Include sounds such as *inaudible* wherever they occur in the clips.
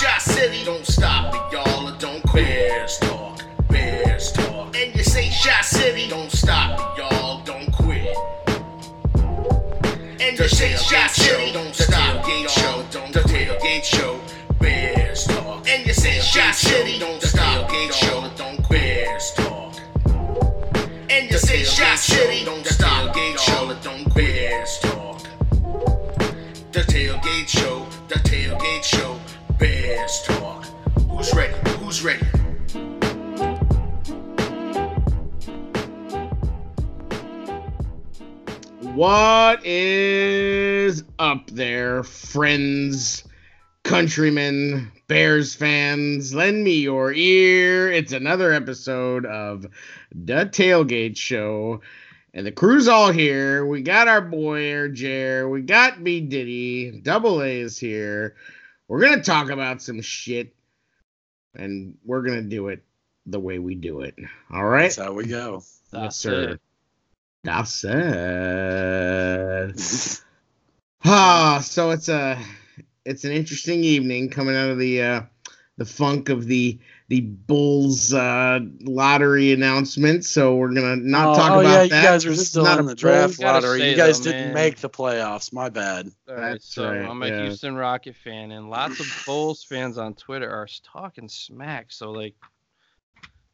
Shot City, don't stop it, y'all, or don't quit. Bears talk, Bears talk. And you say Shot City, don't stop it, y'all, don't quit. And you say Shot City, don't stop it, y'all, don't quit. The tailgate show, Bears talk. And you say Shot City, don't stop it, y'all, don't quit. Bears talk. And you say Shot City, don't What is up there, friends, countrymen, Bears fans? Lend me your ear. It's another episode of The Tailgate Show. And the crew's all here. We got our boy Air Jer. We got B Diddy. Double A is here. We're gonna talk about some shit. And we're gonna do it the way we do it. All right. That's how we go. Yes, That's sir. it. That's it. Ah, so it's a it's an interesting evening coming out of the uh the funk of the the Bulls uh lottery announcement. So we're gonna not oh, talk oh, about yeah, that. you guys are still not in the draft Bulls- lottery. say You guys though, didn't man. make the playoffs. My bad. All right, That's so right, I'm a yeah. Houston Rocket fan, and lots of Bulls fans on Twitter are talking smack. So like,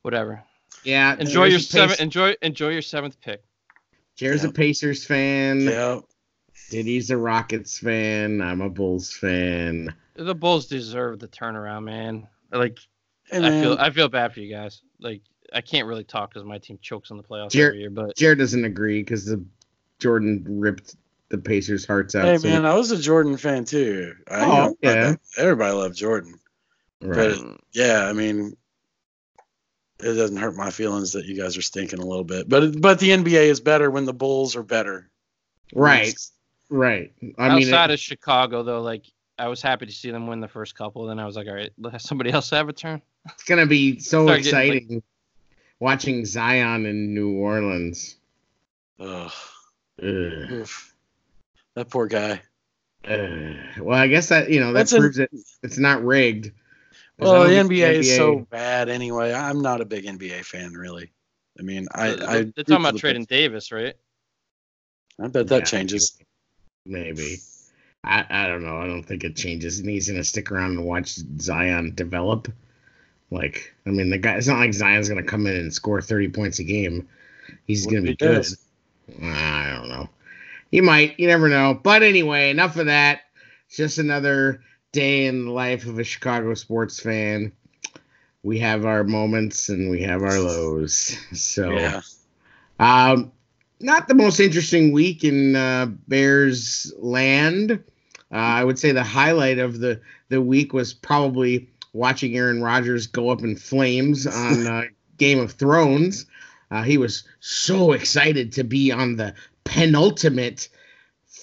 whatever. Yeah, Enjoy your seventh. Enjoy enjoy your seventh pick. Jared's a Pacers fan. Yep. Diddy's a Rockets fan. I'm a Bulls fan. The Bulls deserve the turnaround, man. Like Hey, I feel I feel bad for you guys. Like I can't really talk because my team chokes in the playoffs Jer- every year. But Jared doesn't agree because the Jordan ripped the Pacers' hearts out. hey so- man, I was a Jordan fan too. I, you Oh, know, yeah. Everybody loved Jordan. right. mm, Yeah, I mean, it doesn't hurt my feelings that you guys are stinking a little bit. But but the NBA is better when the Bulls are better. Right. Right. I mean, outside it- of Chicago, though, like I was happy to see them win the first couple. Then I was like, all right, let somebody else have a turn. it's gonna be so Start getting, like- exciting watching Zion in New Orleans. Ugh, Ugh. That poor guy. Ugh. Well, I guess that you know that That's a- proves it. It's not rigged. 'Cause I Well, the don't NBA, is so bad anyway. I'm not a big NBA fan, really. I mean, I, They're- I they're talking about the trading Davis, right? I bet that Yeah, changes. Maybe. I, I don't know. I don't think it changes. And he's gonna stick around and watch Zion develop. Like, I mean, the guy. It's not like Zion's gonna come in and score thirty points a game. He's gonna be good. does? I don't know. He might. You never know. But anyway, enough of that. It's just another day in the life of a Chicago sports fan. We have our moments and we have our lows. *laughs* So, Yeah. um, not the most interesting week in uh, Bears land. Uh, I would say the highlight of the the week was probably watching Aaron Rodgers go up in flames on uh, *laughs* Game of Thrones. Uh, he was so excited to be on the penultimate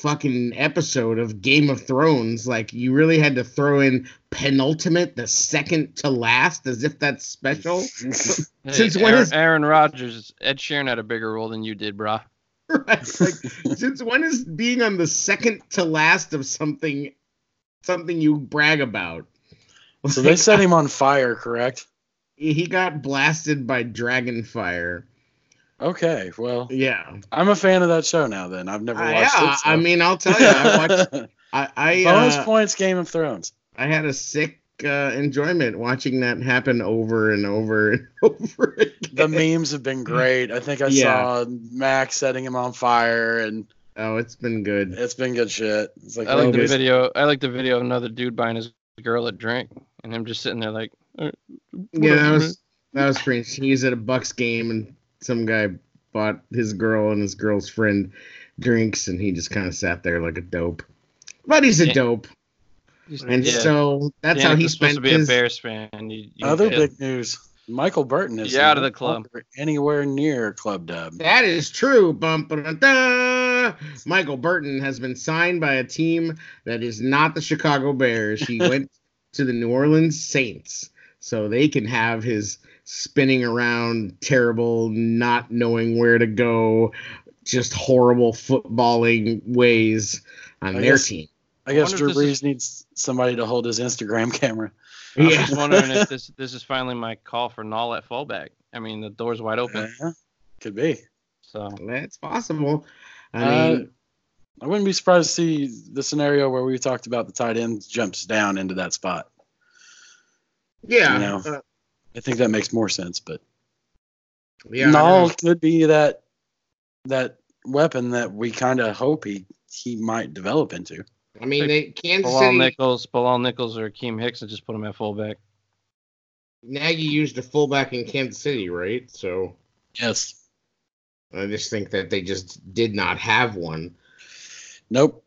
fucking episode of Game of Thrones. Like you really had to throw in penultimate, the second to last, as if that's special. *laughs* Hey, Since when Aaron, is- Aaron Rodgers, Ed Sheeran had a bigger role than you did, brah. *laughs* right? Like, since when is being on the second to last of something something you brag about? so they set *laughs* him on fire, correct? he got blasted by dragon fire. Okay. Well, Yeah, I'm a fan of that show now. Then I've never Uh, watched yeah. it. so- I mean, I'll tell you, I watched. *laughs* I I, bonus uh, points, Game of Thrones. I had a sick uh, enjoyment watching that happen over and over and *laughs* over. Again. The memes have been great. I think I Yeah. saw Max setting him on fire, and oh, it's been good. it's been good shit. It's like, I like the okay, video. I like the video of another dude buying his girl a drink, and him just sitting there like, "Uh, Yeah, that was that was pretty. He was at a Bucks game and some guy bought his girl and his girl's friend drinks, and he just kind of sat there like a dope. But he's a Yeah. dope, and Yeah. so that's Dan, how if he you're supposed spent to be his. a Bears fan. You, you Other hit- big news: Michael Burton is out of the club. longer anywhere near Club Dub. That is true. Bum, ba, da, da. Michael Burton has been signed by a team that is not the Chicago Bears. He *laughs* went to the New Orleans Saints, so they can have his spinning around, terrible, not knowing where to go, just horrible footballing ways on I their guess- team. I guess wonder Drew Brees is- needs somebody to hold his Instagram *laughs* camera. *laughs* I'm Yeah. just wondering if this this is finally my call for Nall at fullback. I mean, the door's wide open. Yeah, could be. So That's possible. I Uh, mean, I wouldn't be surprised to see the scenario where we talked about the tight end jumps down into that spot. yeah, you know, uh, I think that makes more sense, but yeah. I Nall could be that that weapon that we kind of hope he he might develop into. I mean, they Kansas Bilal City. Nichols, Bilal Nichols, or Akiem Hicks, and just put him at fullback. Nagy used a fullback in Kansas City, right? So Yes. I just think that they just did not have one. Nope.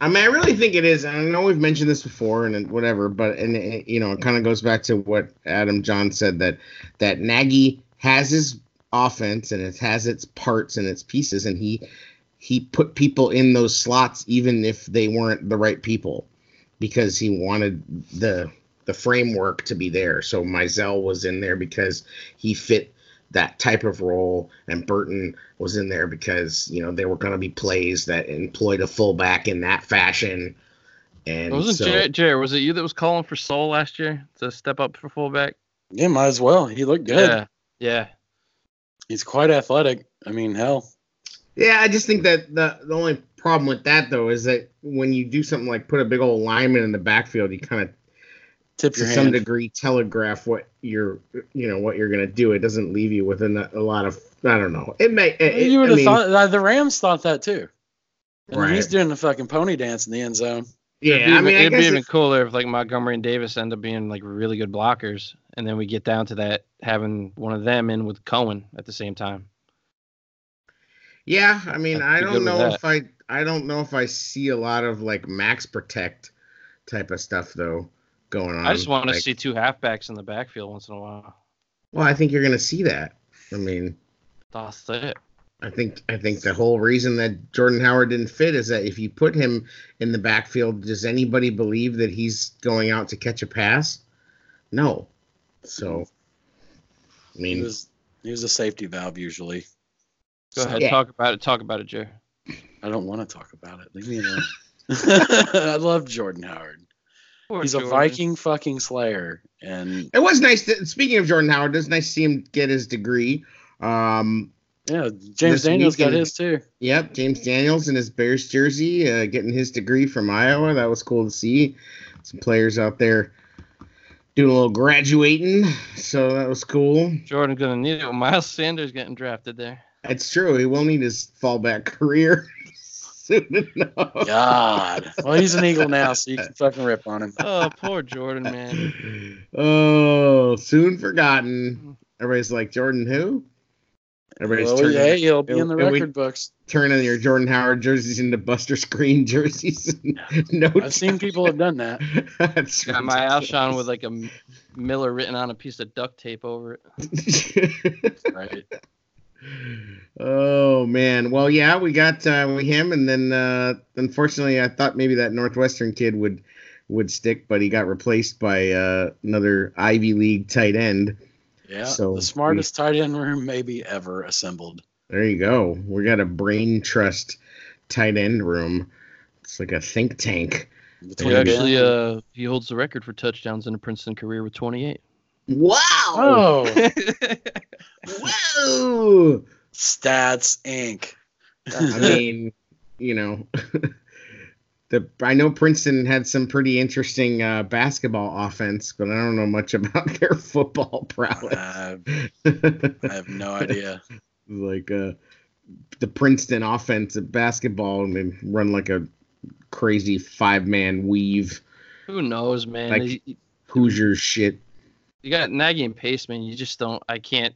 I mean, I really think it is. I know we've mentioned this before, and whatever, but and it, you know, it kind of goes back to what Adam Jahns said that that Nagy has his offense and it has its parts and its pieces, and he he put people in those slots even if they weren't the right people, because he wanted the the framework to be there. So Mizell was in there because he fit that type of role, and Burton was in there because you know there were going to be plays that employed a fullback in that fashion. And Wasn't so, Jared, Jared? Was it you that was calling for Sowell last year to step up for fullback? Yeah, might as well. He looked good. Yeah, yeah. He's quite athletic. I mean, hell. yeah, I just think that the the only problem with that though is that when you do something like put a big old lineman in the backfield, you kind of Tip to your some hand. degree telegraph what you're you know what you're going to do. It doesn't leave you with a, a lot of I don't know. It may it, you would have thought uh, the Rams thought that too. And Right. he's doing the fucking pony dance in the end zone. Yeah, it'd be, I mean, it'd be even if- cooler if like Montgomery and Davis end up being like really good blockers, and then we get down to that having one of them in with Cohen at the same time. Yeah, I mean, I'd I don't know if I I don't know if I see a lot of like max protect type of stuff though going on. I just want to Like, see two halfbacks in the backfield once in a while. Well, I think you're going to see that. I mean, That's it. I think I think the whole reason that Jordan Howard didn't fit is that if you put him in the backfield, does anybody believe that he's going out to catch a pass? No. So, I He mean, was he was a safety valve usually. Go So, ahead, Yeah. talk about it. Talk about it, Jerry. I don't want to talk about it. Leave me alone. *laughs* I love Jordan Howard. Poor He's a Viking fucking slayer, and it was nice. To, speaking of Jordan Howard, it was nice to see him get his degree. Um, yeah, James This Daniels got his too. Yep, James Daniels in his Bears jersey, uh, getting his degree from Iowa. That was cool to see. Some players out there doing a little graduating, so that was cool. Jordan's gonna need it. Miles Sanders getting drafted there. It's true. He will need his fallback *laughs* career soon enough. God, *laughs* well, he's an Eagle now, so you can fucking rip on him. Oh, poor Jordan, man. *laughs* oh, soon forgotten. Everybody's like Jordan who? Everybody's Well, turning, yeah, he'll be in the and record books. turning your Jordan Howard jerseys into Buster Skrine jerseys. *laughs* no, I've seen people have done that. That's Got my ridiculous. Alshon with like a Miller written on a piece of duct tape over it. Right. Oh man. Well, yeah, we got uh, him, and then uh, unfortunately, I thought maybe that Northwestern kid would would stick, but he got replaced by uh, another Ivy League tight end. Yeah. So the smartest tight end room maybe ever assembled. There you go. We got a brain trust tight end room. It's like a think tank. He actually uh he holds the record for touchdowns in a Princeton career with 28. Wow! Oh, *laughs* *laughs* Whoa! Stats Inc. I mean, you know, *laughs* the I know Princeton had some pretty interesting uh, basketball offense, but I don't know much *laughs* about their football prowess. Uh, *laughs* I have no idea. like uh, the Princeton offense at basketball, and they run like a crazy five man weave Who knows, man? Like- You- Hoosier shit. you got Nagy and Pace, man. You just don't. I can't.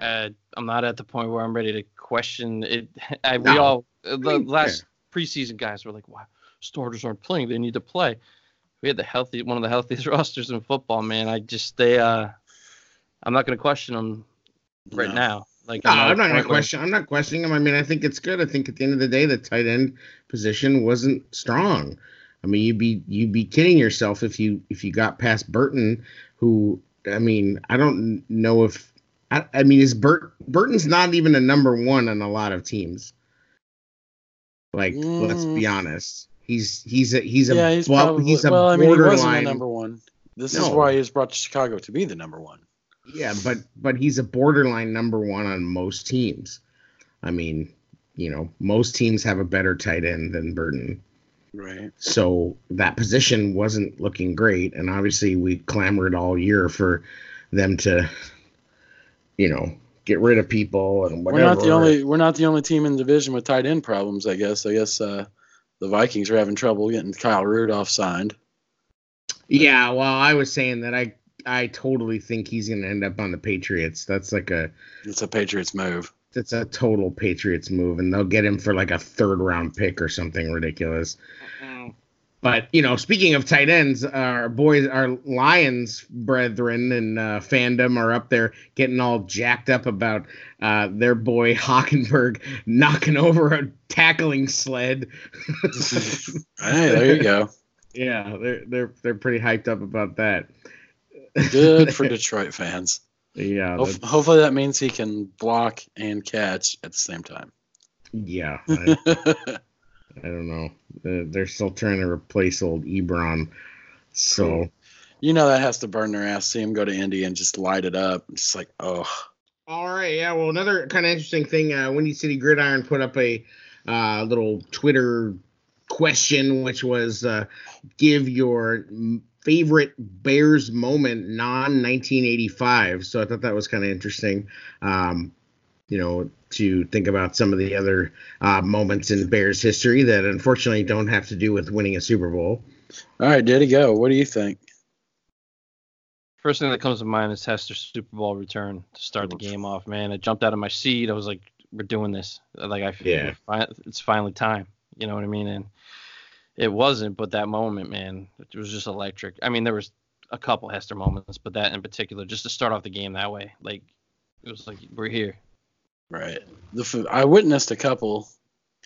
Uh, I'm not at the point where I'm ready to question it. *laughs* I, we all the mean, last preseason guys were like, "Wow, starters aren't playing. They need to play." We had the healthy, one of the healthiest *laughs* rosters in football, man. I just they. Uh, I'm not going to question them right No. No, now. Like no, I'm not a gonna question. I'm not questioning him. I mean, I think it's good. I think at the end of the day, the tight end position wasn't strong. I mean, you'd be you'd be kidding yourself if you if you got past Burton, who I mean, I don't know if I, I mean is Burt Burton's not even a number one on a lot of teams. Like, let's be Mm. honest. He's he's a he's a yeah, he's bu- probably he's a well. I mean, he wasn't the number one. This is why he was brought to Chicago to be the number one. Yeah, but but he's a borderline number one on most teams. I mean, you know, most teams have a better tight end than Burton. Right. So that position wasn't looking great, and obviously we clamored all year for them to, you know, get rid of people and whatever. We're not the only we're not the only team in the division with tight end problems. I guess. I guess uh, the Vikings are having trouble getting Kyle Rudolph signed. Yeah, well, I was saying that I I totally think he's going to end up on the Patriots. That's like a It's a Patriots move. that's a total Patriots move, and they'll get him for like a third round pick or something ridiculous. But you know, speaking of tight ends, our boys, our Lions brethren and uh, fandom are up there getting all jacked up about uh, their boy Hockenson *laughs* knocking over a tackling sled. *laughs* Hey, there you go. yeah, they're they're they're pretty hyped up about that. Good *laughs* for Detroit fans. Yeah, that's- hopefully that means he can block and catch at the same time. yeah. I, I don't know. Uh, they're still trying to replace old Ebron. So. you know that has to burn their ass. See him go to Indy and just light it up. It's like, oh, All right, yeah. Well, another kind of interesting thing. Uh, Windy City Gridiron put up a uh, little Twitter question, which was uh, give your favorite Bears moment non 1985. So I thought that was kind of interesting. Um, you know, to think about some of the other uh, moments in Bears history that unfortunately don't have to do with winning a Super Bowl. all right, did he go? What do you think? First thing that comes to mind is Hester's Super Bowl return to start the game off. Man, I jumped out of my seat. I was like, "We're doing this!" Like I feel Yeah. it's finally time. You know what I mean? And it wasn't, but that moment, man, it was just electric. I mean, there was a couple Hester moments, but that in particular, just to start off the game that way, like it was like we're here. Right. The I witnessed a couple.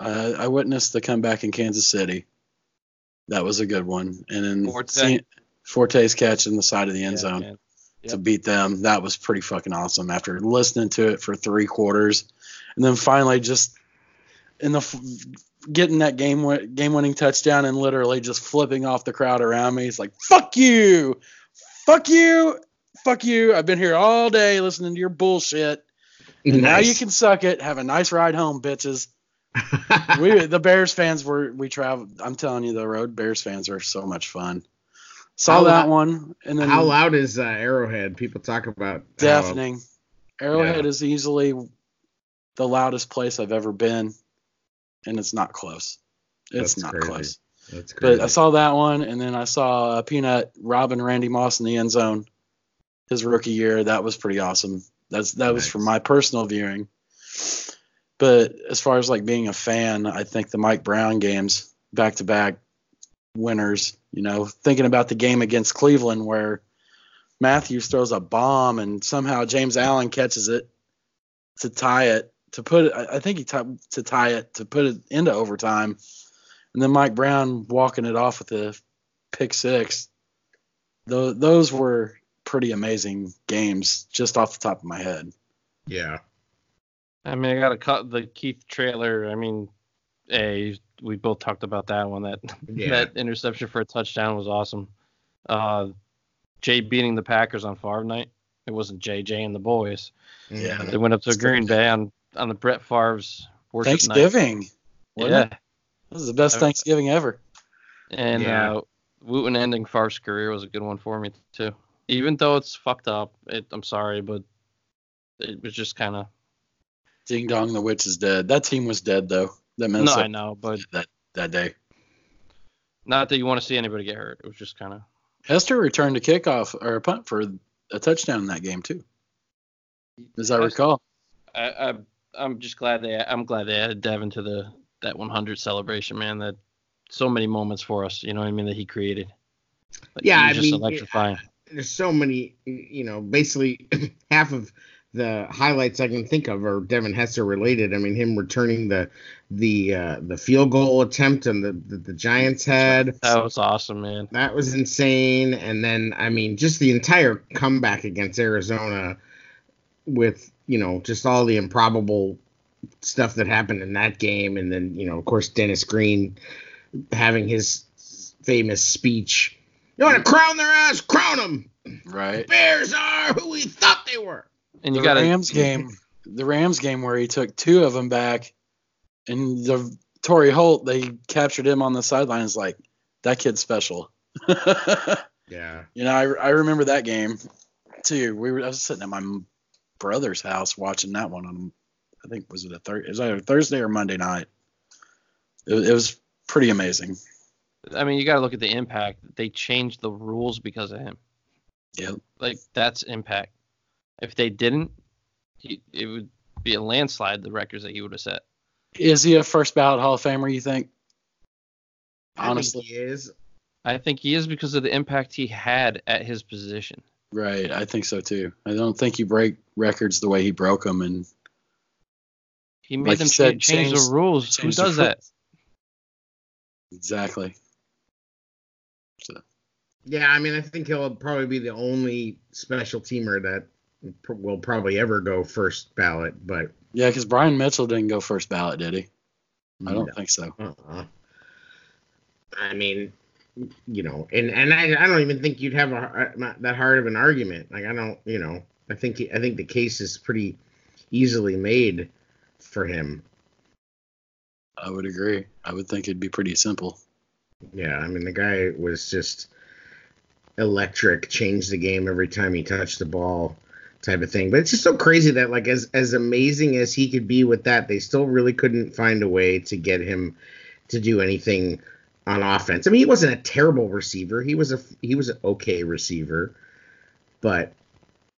Uh, I witnessed the comeback in Kansas City. That was a good one. And then Forte. seeing- Forte's catch in the side of the end Yeah, zone to beat them. That was pretty fucking awesome. After listening to it for three quarters, and then finally just in the f- getting that game game winning touchdown and literally just flipping off the crowd around me. It's like fuck you, fuck you, fuck you. I've been here all day listening to your bullshit. And now you can suck it. Have a nice ride home, bitches. *laughs* we the Bears fans were we traveled. I'm telling you, the road Bears fans are so much fun. Saw How that one, and then How loud is uh, Arrowhead? People talk about deafening. Arrowhead Yeah. is easily the loudest place I've ever been, and it's not close. It's That's not crazy. close. That's crazy. But I saw that one, and then I saw uh, Peanut robbing Randy Moss in the end zone, his rookie year. That was pretty awesome. That's that was from my personal viewing. But as far as like being a fan, I think the Mike Brown games, back to back winners. You know, thinking about the game against Cleveland where Matthews throws a bomb and somehow James Allen catches it to tie it to put it. I I think he t- to tie it to put it into overtime, and then Mike Brown walking it off with a pick six. Those those were pretty amazing games, just off the top of my head. yeah. I mean, I got to cut the Keith Traylor. I mean, a we both talked about that one. That Yeah. that interception for a touchdown was awesome. Uh, Jay beating the Packers on Favre night. It wasn't JJ and the boys. Yeah. They went up to Green Bay on on the Brett Favre's worship Thanksgiving. night. wasn't Yeah, it? This is the best Thanksgiving ever. and Yeah. uh, Wootton ending Favre's career was a good one for me too. Even though it's fucked up, it, I'm sorry, but it was just kind of Ding dong, the witch is dead. That team was dead though. That no, Minnesota I know, but that that day. not that you want to see anybody get hurt. It was just kind of Hester returned a kickoff or a punt for a touchdown in that game too, as I Hester- recall. I, I I'm just glad they I'm glad they added Devin to the that 100 celebration, man. That so many moments for us, you know what I mean, that he created. Like, Yeah, he I just mean, electrifying. There's so many, you know, basically *laughs* half of the highlights I can think of are Devin Hester related. I mean, him returning the the uh, the field goal attempt and the, the the Giants had. That was awesome, man. That was insane. And then, I mean, just the entire comeback against Arizona with, you know, just all the improbable stuff that happened in that game. And then, you know, of course, Dennis Green having his famous speech You want to crown their ass? Crown them. Right. Bears are who we thought they were. And you the got to Rams game, the Rams game where he took two of them back, and the Torry Holt they captured him on the sidelines like that kid's special. *laughs* Yeah. you know, I, I remember that game too. We were I was sitting at my brother's house watching that one on I think was it a third it was either Thursday or Monday night. It, it was pretty amazing. I mean, you got to look at the impact. They changed the rules because of him. Yep. Like that's impact. If they didn't, he, it would be a landslide. The records that he would have set. Is he a first ballot Hall of Famer? You think? I think Honestly, he is. I think he is because of the impact he had at his position. right. I think so too. I don't think you break records the way he broke them, and He made Like them said, change, change- the rules. Who change the does that? exactly. Yeah, I mean, I think he'll probably be the only special teamer that pr- will probably ever go first ballot. But Yeah, because Brian Mitchell didn't go first ballot, did he? I don't No. think so. uh-uh. I mean, you know, and and I, I don't even think you'd have a not that hard of an argument. Like I don't, you know, I think I think the case is pretty easily made for him. I would agree. I would think it'd be pretty simple. Yeah, I mean, the guy was just electric, changed the game every time he touched the ball, type of thing. But it's just so crazy that, like, as as amazing as he could be with that, they still really couldn't find a way to get him to do anything on offense. I mean, he wasn't a terrible receiver. He was a he was an okay receiver, but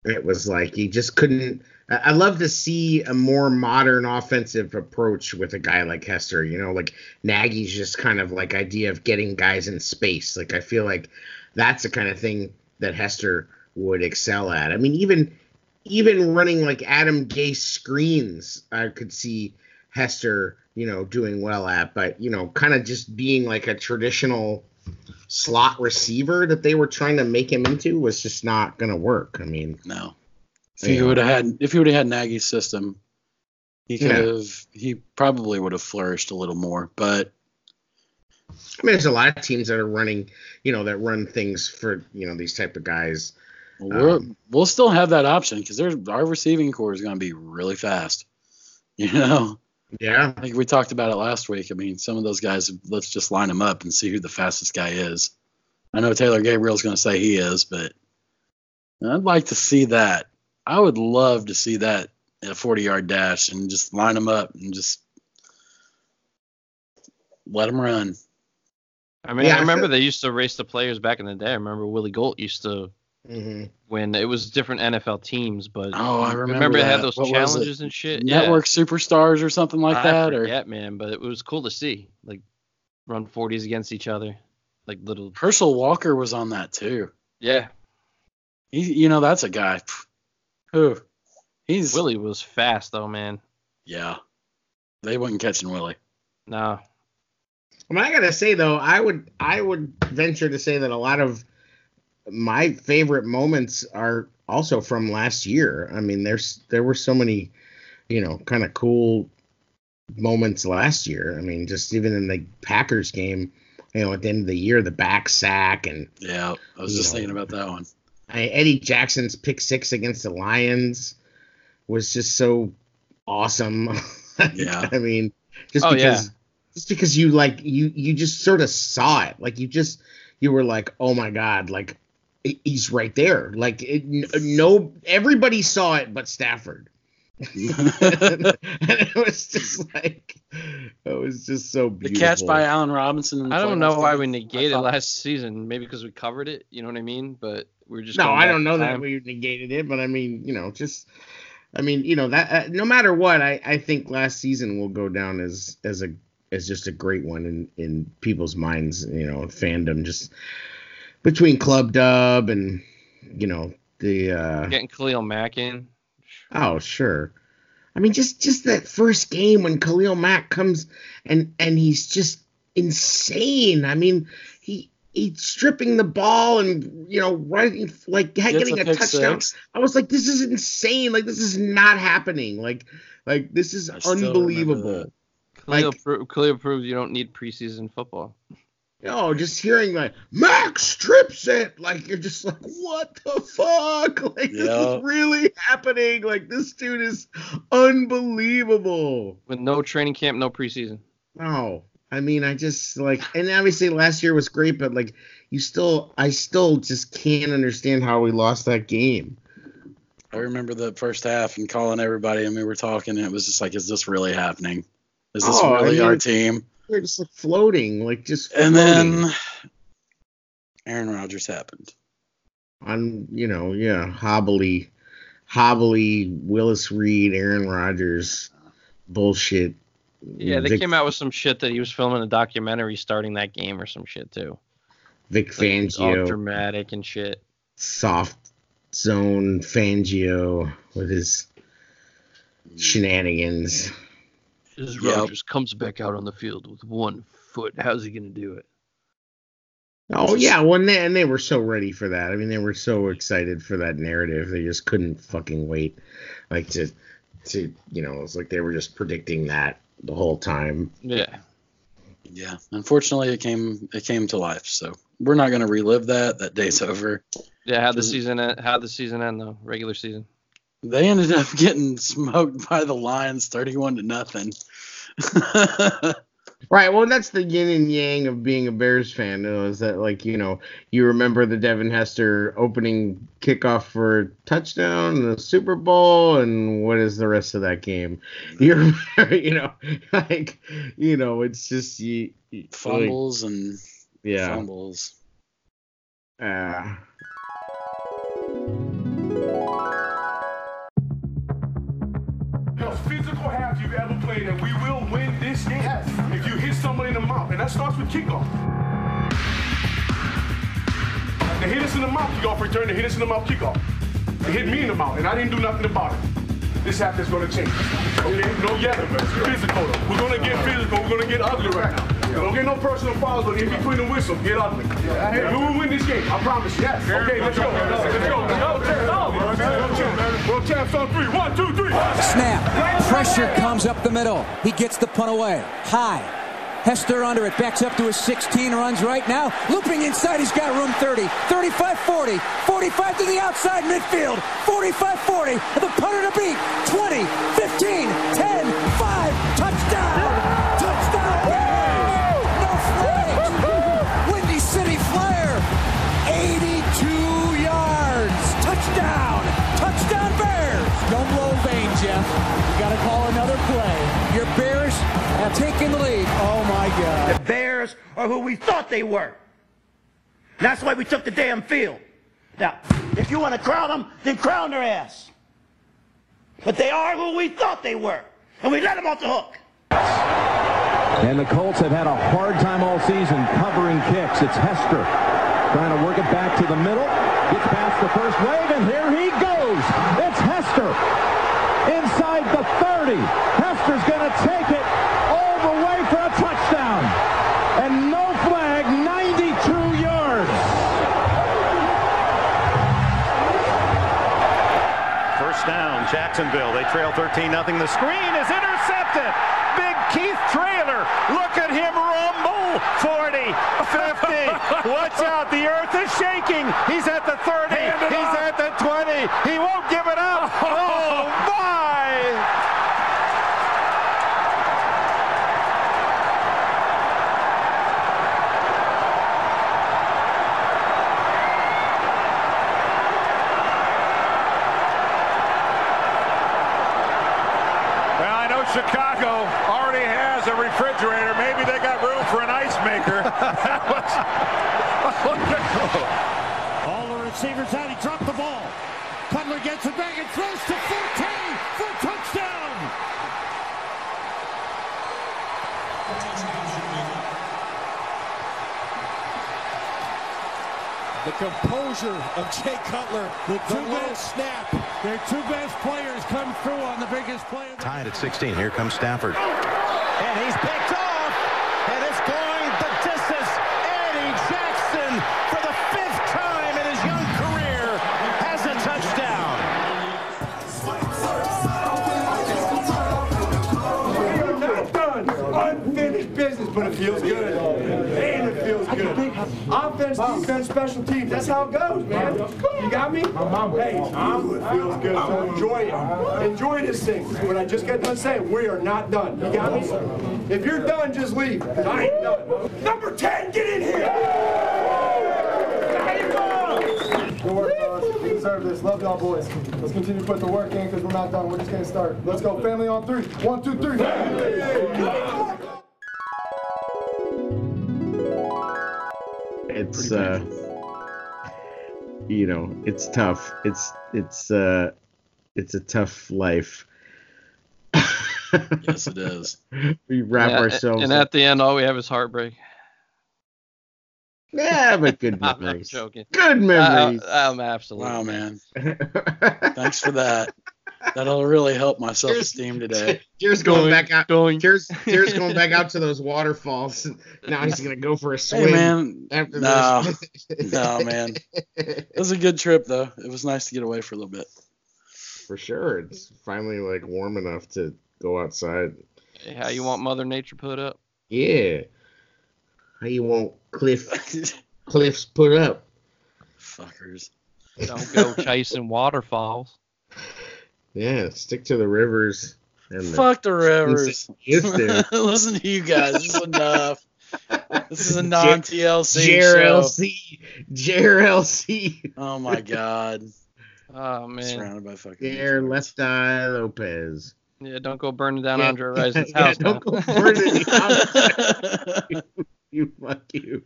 it was like he just couldn't. I I love to see a more modern offensive approach with a guy like Hester. You know, like Nagy's just kind of like idea of getting guys in space. Like I feel like that's the kind of thing that Hester would excel at. I mean, even even running like Adam Gase screens, I could see Hester, you know, doing well at. But you know, kind of just being like a traditional slot receiver that they were trying to make him into was just not going to work. I mean, No. If he would have had if he would have had Nagy's system, he could Yeah. have he probably would have flourished a little more. But I mean, there's a lot of teams that are running, you know, that run things for you know these type of guys. we're, Um, we'll still have that option because there's our receiving core is going to be really fast. *laughs* You know, Yeah, I think we talked about it last week. I mean, some of those guys, let's just line them up and see who the fastest guy is. I know Taylor Gabriel's going to say he is, but I'd like to see that. I would love to see that in a 40 yard dash and just line them up and just let them run. I mean, Yeah, I I remember feel- they used to race the players back in the day. I remember Willie Gault used to hmm when it was different NFL teams, but Oh, I remember they had those What challenges and shit. Network superstars or something like yeah. that, I or forget, man, but it was cool to see like run 40s against each other, like little. Herschel Walker was on that too. Yeah, He, you know, that's a guy. Who? He's Willie was fast though, man. Yeah, they wasn't catching Willie. No, I mean, I gotta say though, I would I would venture to say that a lot of my favorite moments are also from last year. I mean, there's there were so many, you know, kind of cool moments last year. I mean, just even in the Packers game, you know, at the end of the year, the back sack and Yeah, I was just know. thinking about that one. I, Eddie Jackson's pick six against the Lions was just so awesome. *laughs* Yeah. I mean, just Oh, because yeah. Just because you like you you just sort of saw it, like you just you were like, oh my god, like he's right there. Like it, no, everybody saw it but Stafford. *laughs* *laughs* and it was just like it was just so beautiful. The catch by Allen Robinson. In the I don't know why we negated thought- last season. Maybe because we covered it. You know what I mean? But we are just no, I don't know in that we negated it, but I mean, you know, just I mean, you know that uh, no matter what, I I think last season will go down as as a as just a great one in in people's minds, you know, fandom just between Club Dub and you know the uh getting Khalil Mack in. oh sure. I mean, just just that first game when Khalil Mack comes and and he's just insane. I mean, he he's stripping the ball and you know running like Gets getting a a touchdown. six. I was like, this is insane. Like this is not happening. Like like this is I still unbelievable. That. Khalil, Like- pro- Khalil proved you don't need preseason football. Oh, just hearing like Max strips it, like you're just like, what the fuck? *laughs* Like this is really happening. Like this dude is unbelievable. With no training camp, no preseason. No, I mean, I just like, and obviously last year was great, but like, you still, I still just can't understand how we lost that game. I remember the first half and calling everybody, and we were talking, and it was just like, "Is this really happening? Is this Oh, I really our team?" We're just like floating, like just And then Aaron Rodgers happened. on, you know, yeah, hobbly, hobbly Willis Reed, Aaron Rodgers, bullshit. Yeah, they Vic, came out with some shit that he was filming a documentary starting that game or some shit too. Vic Like, all Fangio, dramatic and shit. soft zone Fangio with his shenanigans. As Yep. Rodgers comes back out on the field with one foot, how's he gonna do it? Oh yeah, when they and they were so ready for that. I mean, they were so excited for that narrative. They just couldn't fucking wait, like to, to you know, it's like they were just predicting that the whole time. Yeah. Yeah, unfortunately, it came it came to life. So we're not going to relive that. That day's over. Yeah, how the season end, how the season end though, regular season. They ended up *laughs* getting smoked by the Lions, thirty-one to nothing. *laughs* Right. Well, that's the yin and yang of being a Bears fan. Though, is that like you know you remember the Devin Hester opening kickoff for a touchdown in the Super Bowl, and what is the rest of that game? You're, *laughs* you know, like you know, it's just you, you- like, Fumbles and yeah. fumbles. Uh, that starts with kickoff. They hit us in the mouth, kickoff return. They hit us in the mouth, kickoff. They hit me in the mouth, and I didn't do nothing about it. This half is going to change. Okay, no yelling. But it's physical. Though. We're going to get physical. We're going to get ugly right now. Don't get no personal fouls, but in between the whistle, get ugly. And we will win this game. I promise you. Yes. Okay, let's go. Let's go. Let's go. World champs on three. One, two, three. Snap. Pressure comes up the middle. He gets the punt away. High. Hester under it. Backs up to his 16. Runs right now. Looping inside. He's got room 30. 35 40. 45 to the outside midfield. 45 40. And the punter to beat. 20. 15. 10. 5. Touchdown. Touchdown. Bears. No flags. Windy City Flyer. 82 yards. Touchdown. Touchdown Bears. Don't blow vein, Jeff. You got to call another play. Your Bears have taken the lead. Oh my God. The Bears are who we thought they were. That's why we took the damn field. Now, if you want to crown them, then crown their ass. But they are who we thought they were. And we let them off the hook. And the Colts have had a hard time all season covering kicks. It's Hester trying to work it back to the middle. Gets past the first wave, and here he goes. It's Hester inside the 30. Hester's going to take it all the way for a touchdown. And no flag, 92 yards. First down, Jacksonville. They trail 13 nothing. The screen is intercepted. Big Keith Traylor. Look at him rumble. 40, 50. *laughs* Watch out. The earth is shaking. He's at the 30. He's at the 20. He won't give it up. *laughs* Oh, my. Well, I know Chicago already has a refrigerator. Maybe they got room for an ice maker. *laughs* That was- All the receivers out. He dropped the ball. Cutler gets it back and throws to 14 for touchdown. The composure of Jay Cutler. The two best snap. Their two best players come through on the biggest play. Of Tied at 16. Here comes Stafford. And he's picked off. And it's going the distance. Eddie Jackson, for the fifth time in his young career, has a touchdown. Not done. Unfinished business, but it feels good. And it feels Offense, defense, special teams. That's how it goes, man. You got me? Hey, Tom, it feels good. So enjoy it. Enjoy this thing. What I just got done saying, we are not done. You got me? If you're done, just leave. 'cause I ain't done. Number 10, get in here! Good work, fellas. You deserve this. Love y'all boys. Let's continue to put the work in because we're not done. We're just getting started. Let's go. Family on three. One, two, three. It's uh, you know, it's tough. It's it's uh, it's a tough life. *laughs* Yes, it is. we wrap Yeah, ourselves. And up- at the end, all we have is heartbreak. yeah, but good *laughs* I'm, I'm memories. joking. Good Uh, I'm absolutely. Wow, man. Thanks for that. That'll really help my self esteem today. *laughs* Tears going back out. Going. Tears, tears going back out to those *laughs* waterfalls. *laughs* Now he's gonna go for a swim. Hey, man. After No, this. no, man. It was a good trip, though. It was nice to get away for a little bit. For sure, it's finally like warm enough to go outside. Hey, How you want Mother Nature put up? Yeah. How you want cliff cliffs put up? Fuckers. Don't go chasing waterfalls. Yeah, stick to the rivers. And Fuck the rivers. *laughs* Listen to you guys. This is enough. This is a non TLC show. JRLC. JRLC. Oh my god. Oh man. Surrounded by fucking. There, Detroiters. Left Eye Lopez. Yeah, don't go burning down Yeah. Andre Rison's *laughs* Yeah, house. don't now. go burning *laughs* the You fuck you.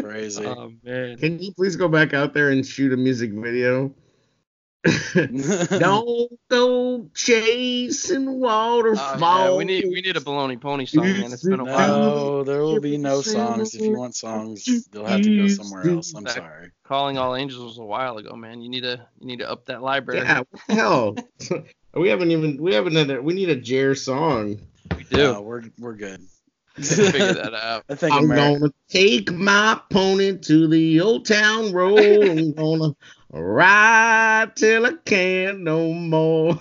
Crazy. *laughs* oh man. Can you please go back out there and shoot a music video? *laughs* Don't go chasing waterfalls. Oh, yeah, we need we need a baloney pony song, man. It's been a while. No, there will be no songs. If you want songs, you'll have to go somewhere else. I'm sorry. Calling all angels was a while ago, man. You need to you need to up that library. Yeah, what the hell? *laughs* we haven't even we haven't had a, we need a Jer song. we do. No, we're we're good. Figure that out. I think I'm Ameri- gonna take my pony to the old town road. I'm *laughs* gonna ride till I can't no more.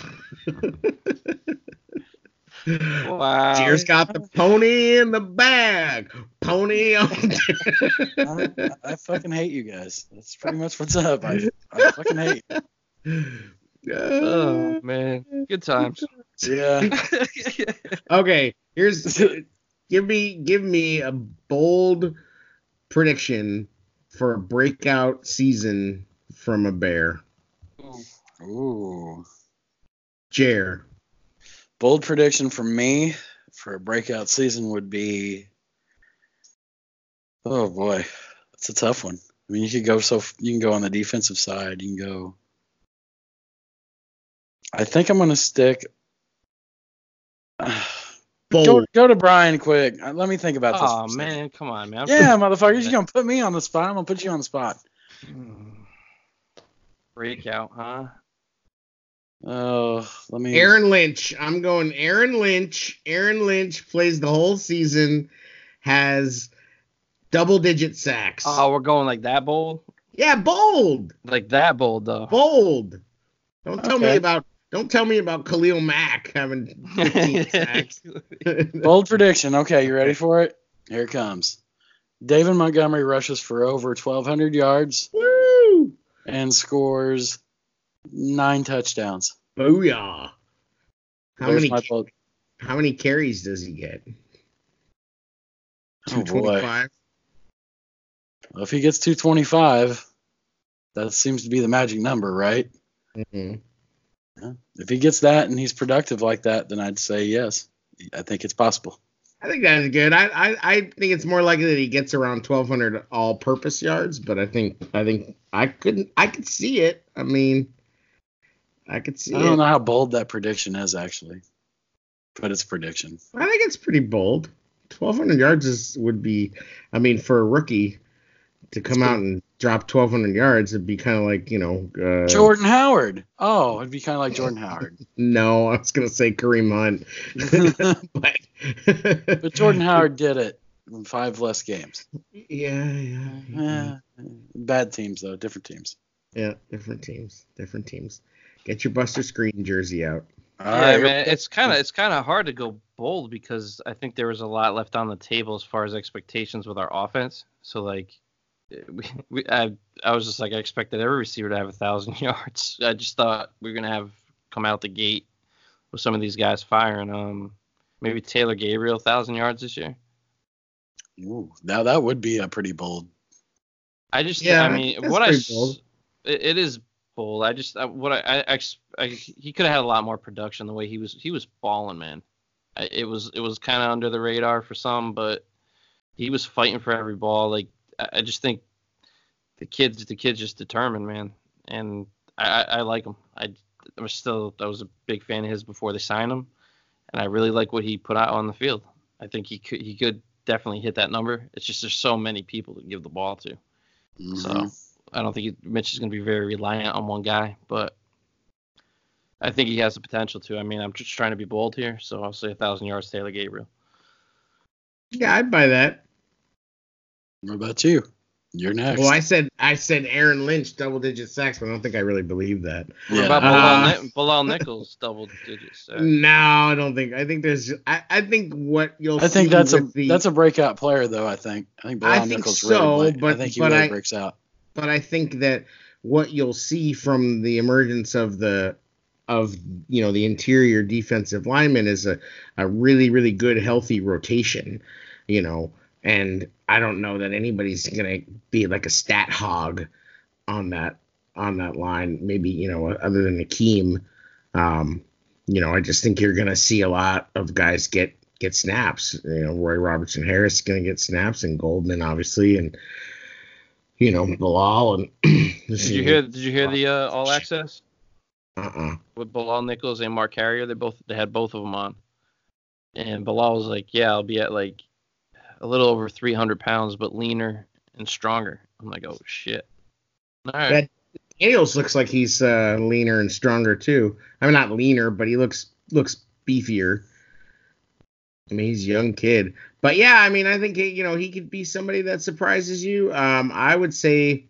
Wow. Jer's got the pony in the bag. Pony *laughs* on. I, I fucking hate you guys. That's pretty much what's up. I, I fucking hate. Oh man, good times. Yeah. *laughs* okay, here's give me give me a bold prediction for a breakout season from a bear. Ooh. Jer. Bold prediction from me for a breakout season would be. Oh boy, that's a tough one. I mean, you could go so you can go on the defensive side. You can go. I think I'm gonna stick. *sighs* Go, Bold. go to Brian quick. Uh, Let me think about this. Oh for second. man, come on, man. I'm Yeah, motherfuckers, you're gonna put me on the spot. I'm gonna put you on the spot. Breakout, huh? Oh, let me. Aaron Lynch. I'm going Aaron Lynch. Aaron Lynch plays the whole season, has double digit sacks. Oh, we're going like that bold? yeah, bold. Like that bold though. Bold. Don't tell me about don't tell me about Khalil Mack having 15 *laughs* sacks. *laughs* Bold prediction. Okay, you ready for it? Here it comes. David Montgomery rushes for over 1,200 yards Woo! and scores nine touchdowns. Booyah. How There's many how many carries does he get? Oh, 225. Well, if he gets 225, that seems to be the magic number, right? Mm-hmm. Mhm. If he gets that and he's productive like that, then I'd say yes. I think it's possible. I think that's good. I, I I think it's more likely that he gets around 1200 all-purpose yards, but I think I think I couldn't I could see it. I mean, I could see I don't know how bold that prediction is actually, but it's prediction. I think it's pretty bold. 1200 yards is would be I mean for a rookie to come out and drop 1200 yards it'd be kind of like, you know, uh, Jordan Howard. Oh, it'd be kind of like Jordan Howard. *laughs* No, I was going to say Kareem Hunt. *laughs* but *laughs* But Jordan Howard did it in five less games. Yeah, yeah. yeah. Eh, bad teams though, different teams. Yeah, different teams, different teams. Get your Buster Skrine jersey out. All yeah, right, man. It's kind of it's kind of hard to go bold because I think there was a lot left on the table as far as expectations with our offense. So like, we, we I I was just like I expected every receiver to have a thousand *laughs* yards. I just thought we are gonna have come out the gate with some of these guys firing. Um, maybe Taylor Gabriel thousand yards this year. Ooh, now that would be a pretty bold. I just, Yeah, I mean, what I, bold. it, it is bold. I just, I, what I, I, I, ex- I he could have had a lot more production the way he was, he was balling, man. I, it was, it was kind of under the radar for some, but he was fighting for every ball. Like, I, I just think the kids, the kid's just determined, man, and I, I, I like him. I, I was still, I was a big fan of his before they signed him, and I really like what he put out on the field. I think he could, he could definitely hit that number. It's just there's so many people to give the ball to. Mhm. So I don't think he, Mitch is going to be very reliant on one guy, but I think he has the potential to. I mean, I'm just trying to be bold here, so I'll say a thousand yards, Taylor Gabriel. Yeah, I'd buy that. What about you? You're next. Well, I said I said Aaron Lynch double digit sacks, but I don't think I really believe that. What Yeah. about Uh, Bilal, Ni- Bilal Nichols double digits? *laughs* Uh, No, I don't think. I think there's. I, I think what you'll. I think see that's a the, that's a breakout player though. I think I think I Brown think Nichols so, really. but- I think he but really I- breaks out. but I think that what you'll see from the emergence of the of you know the interior defensive lineman is a, a really really good healthy rotation, you know, and I don't know that anybody's gonna be like a stat hog on that on that line. Maybe you know other than Akiem, um, you know I just think you're gonna see a lot of guys get get snaps. You know Roy Robertson Harris is gonna get snaps and Goldman obviously and you know Bilal and *clears throat* did you hear? Did you hear the uh, all access Uh-uh. with Bilal Nichols and Mark Carrier? They both they had both of them on, and Bilal was like, "Yeah, I'll be at like a little over 300 pounds, but leaner and stronger." I'm like, "Oh shit!" All right. That- Daniels looks like he's uh, leaner and stronger too. I mean, not leaner, but he looks looks beefier. I mean, he's a young kid, but yeah, I mean, I think you know he could be somebody that surprises you. Um, I would say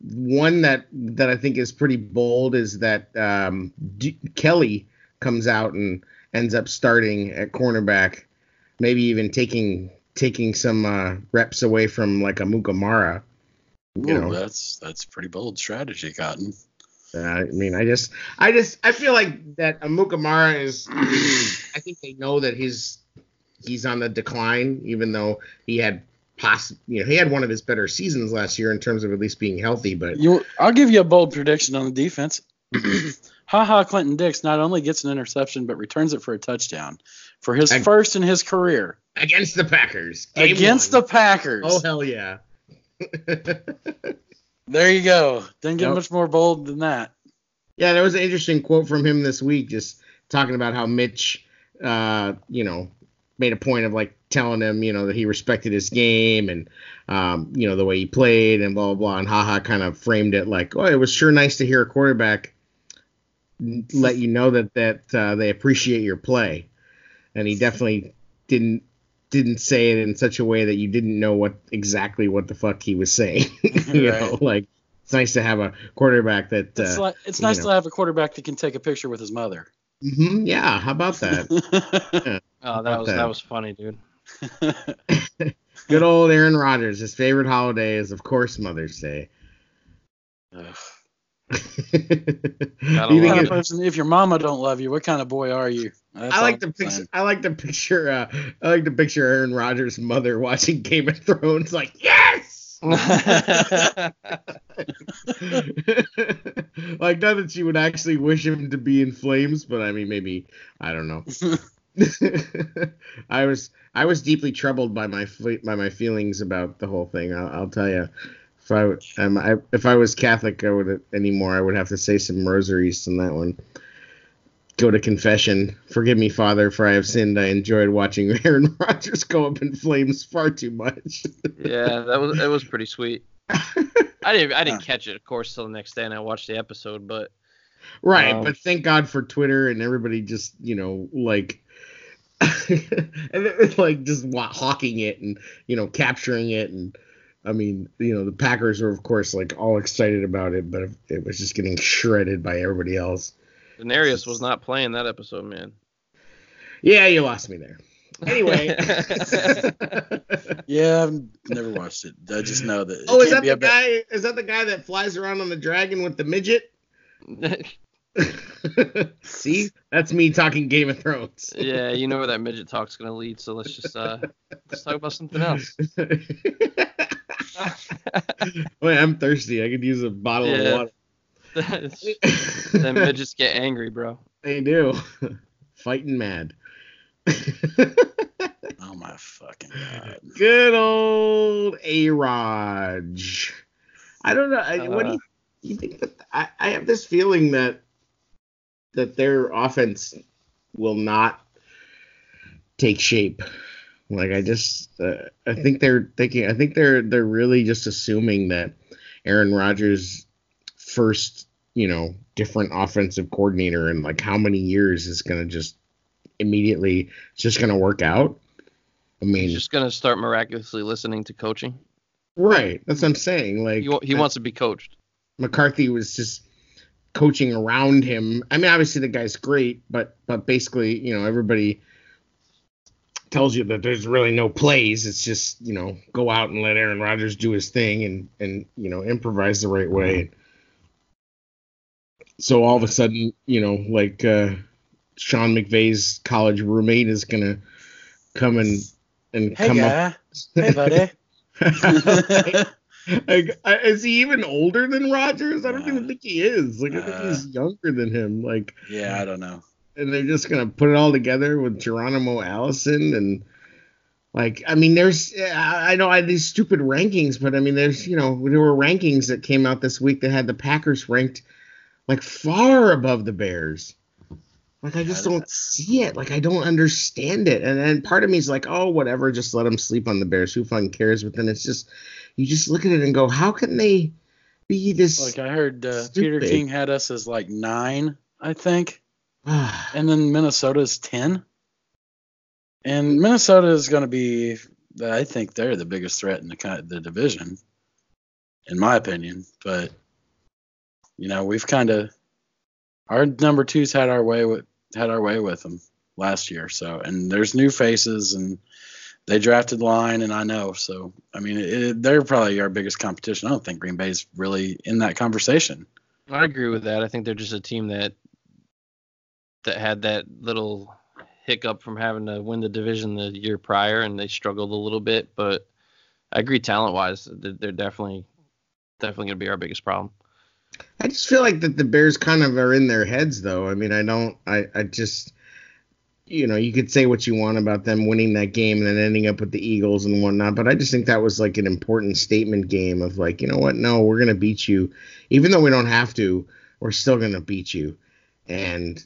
one that that I think is pretty bold is that um, D- Kelly comes out and ends up starting at cornerback, maybe even taking taking some uh, reps away from like Amukamara. You Ooh, know, that's that's pretty bold strategy, Cotton. Uh, I mean, I just, I just, I feel like that Amukamara is. I think they know that he's he's on the decline, even though he had poss, you know, he had one of his better seasons last year in terms of at least being healthy. But You, I'll give you a bold prediction on the defense. *clears throat* Haha, Clinton Dix not only gets an interception but returns it for a touchdown for his Ag- first in his career against the Packers, game against one. the Packers. oh hell yeah. *laughs* There you go. Didn't get Yep. much more bold than that. Yeah, there was an interesting quote from him this week, just talking about how Mitch, uh, you know, made a point of like telling him, you know, that he respected his game and, um, you know, the way he played and blah blah blah. And haha kind of framed it like, oh, it was sure nice to hear a quarterback let you know that that uh, they appreciate your play, and he definitely didn't didn't say it in such a way that you didn't know what exactly what the fuck he was saying. *laughs* you know, Right. like it's nice to have a quarterback that. It's, uh, like, it's nice know. to have a quarterback that can take a picture with his mother. Mhm, yeah, how about that? *laughs* Oh, that was that? that was funny, dude. *laughs* Good old Aaron Rodgers. His favorite holiday is, of course, Mother's Day. Ugh. You think kind of person, if your mama don't love you, what kind of boy are you? That's I like to I'm picture. saying. I like to picture. Uh, I like to picture Aaron Rodgers' mother *laughs* watching Game of Thrones, like yes. *laughs* like not that she would actually wish him to be in flames, but I mean maybe I don't know. *laughs* I was I was deeply troubled by my by my feelings about the whole thing. I'll, I'll tell you. If I, w- um, I if I was Catholic, I would anymore. I would have to say some rosaries on that one. Go to confession. Forgive me, Father, for I have sinned. I enjoyed watching *laughs* Aaron Rodgers go up in flames far too much. *laughs* yeah, that was it was pretty sweet. I didn't I didn't catch it, of course, till the next day, and I watched the episode. But Right, Um, but thank God for Twitter and everybody just you know like, *laughs* and it- like just wa- hawking it and you know capturing it and I mean you know the Packers were of course like all excited about it, but it was just getting shredded by everybody else. Daenerys was not playing that episode, man. Yeah, you lost me there. Anyway. *laughs* Yeah, I've never watched it. I just know that. oh, is that the a ba- guy? Is that the guy that flies around on the dragon with the midget? *laughs* See, that's me talking Game of Thrones. yeah, you know where that midget talk's gonna lead. So let's just uh, let's talk about something else. *laughs* *laughs* Wait, I'm thirsty. I could use a bottle Yeah. of water. *laughs* then midgets get angry, bro. They do. *laughs* Fighting mad. Oh my fucking god! Good old A Raj. I don't know. I, what do you, uh. you think that I, I have this feeling that that their offense will not take shape. Like I just uh, I think they're thinking I think they're they're really just assuming that Aaron Rodgers first, you know, different offensive coordinator in like how many years is going to just immediately it's just going to work out. I mean, He's just gonna start miraculously listening to coaching. Right. That's what I'm saying. Like He, wa- he wants to be coached. McCarthy was just coaching around him. I mean, obviously the guy's great, but but basically, you know, everybody tells you that there's really no plays. It's just you know go out and let Aaron Rodgers do his thing and and you know improvise the right way. So all of a sudden, you know, like uh, Sean McVay's college roommate is gonna come and and Hey come up guy, hey buddy. *laughs* like, I- is he even older than Rodgers? I don't Nah. even think he is. Like, I think he's younger than him. Like, yeah, I don't know. And they're just gonna put it all together with Geronimo Allison and. Like, I mean, there's, I I know I had these stupid rankings, but I mean, there's, you know, there were rankings that came out this week that had the Packers ranked like far above the Bears. Like, I just don't see it. Like, I don't understand it. And then part of me is like, oh, whatever, just let them sleep on the Bears. Who fucking cares? But then it's just, you just look at it and go, how can they be this? Like I heard uh, Peter King had us as like nine, I think, *sighs* and then Minnesota's ten. And Minnesota is going to be, I think they're the biggest threat in the the division, in my opinion. But you know, we've kind of our number twos had our way with had our way with them last year. So, and there's new faces, and they drafted line, and I know. So, I mean, it, they're probably our biggest competition. I don't think Green Bay's really in that conversation. I agree with that. I think they're just a team that that had that little hiccup from having to win the division the year prior, and they struggled a little bit. But I agree, talent wise, they're definitely definitely going to be our biggest problem. I just feel like that the Bears kind of are in their heads, though. I mean, I don't, I, I just, you know, you could say what you want about them winning that game and then ending up with the Eagles and whatnot, but I just think that was like an important statement game of like, you know what? No, we're gonna beat you, even though we don't have to. We're still gonna beat you, and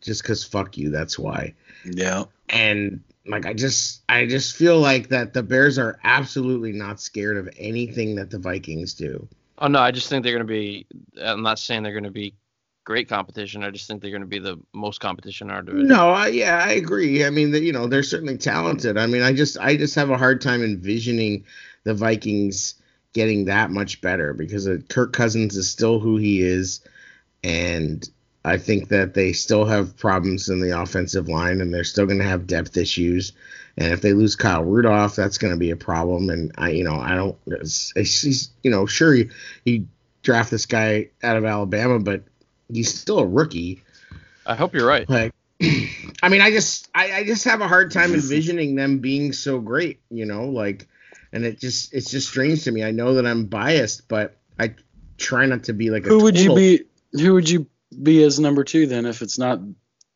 just cause fuck you, that's why. Yeah. And like, I just, I just feel like that the Bears are absolutely not scared of anything that the Vikings do. Oh no, I just think they're going to be. I'm not saying they're going to be great competition. I just think they're going to be the most competition in our division. No, I, yeah, I agree. I mean, that you know, they're certainly talented. I mean, I just, I just have a hard time envisioning the Vikings getting that much better because uh, Kirk Cousins is still who he is, and I think that they still have problems in the offensive line, and they're still going to have depth issues. And if they lose Kyle Rudolph, that's going to be a problem. And I, you know, I don't, it's, it's, he's, you know, sure, you, you draft this guy out of Alabama, but he's still a rookie. I hope you're right. Like, *clears throat* I mean, I just, I, I just have a hard time envisioning them being so great, you know, like, and it just, it's just strange to me. I know that I'm biased, but I try not to be like a Who would you be? Who would you be as number two then? If it's not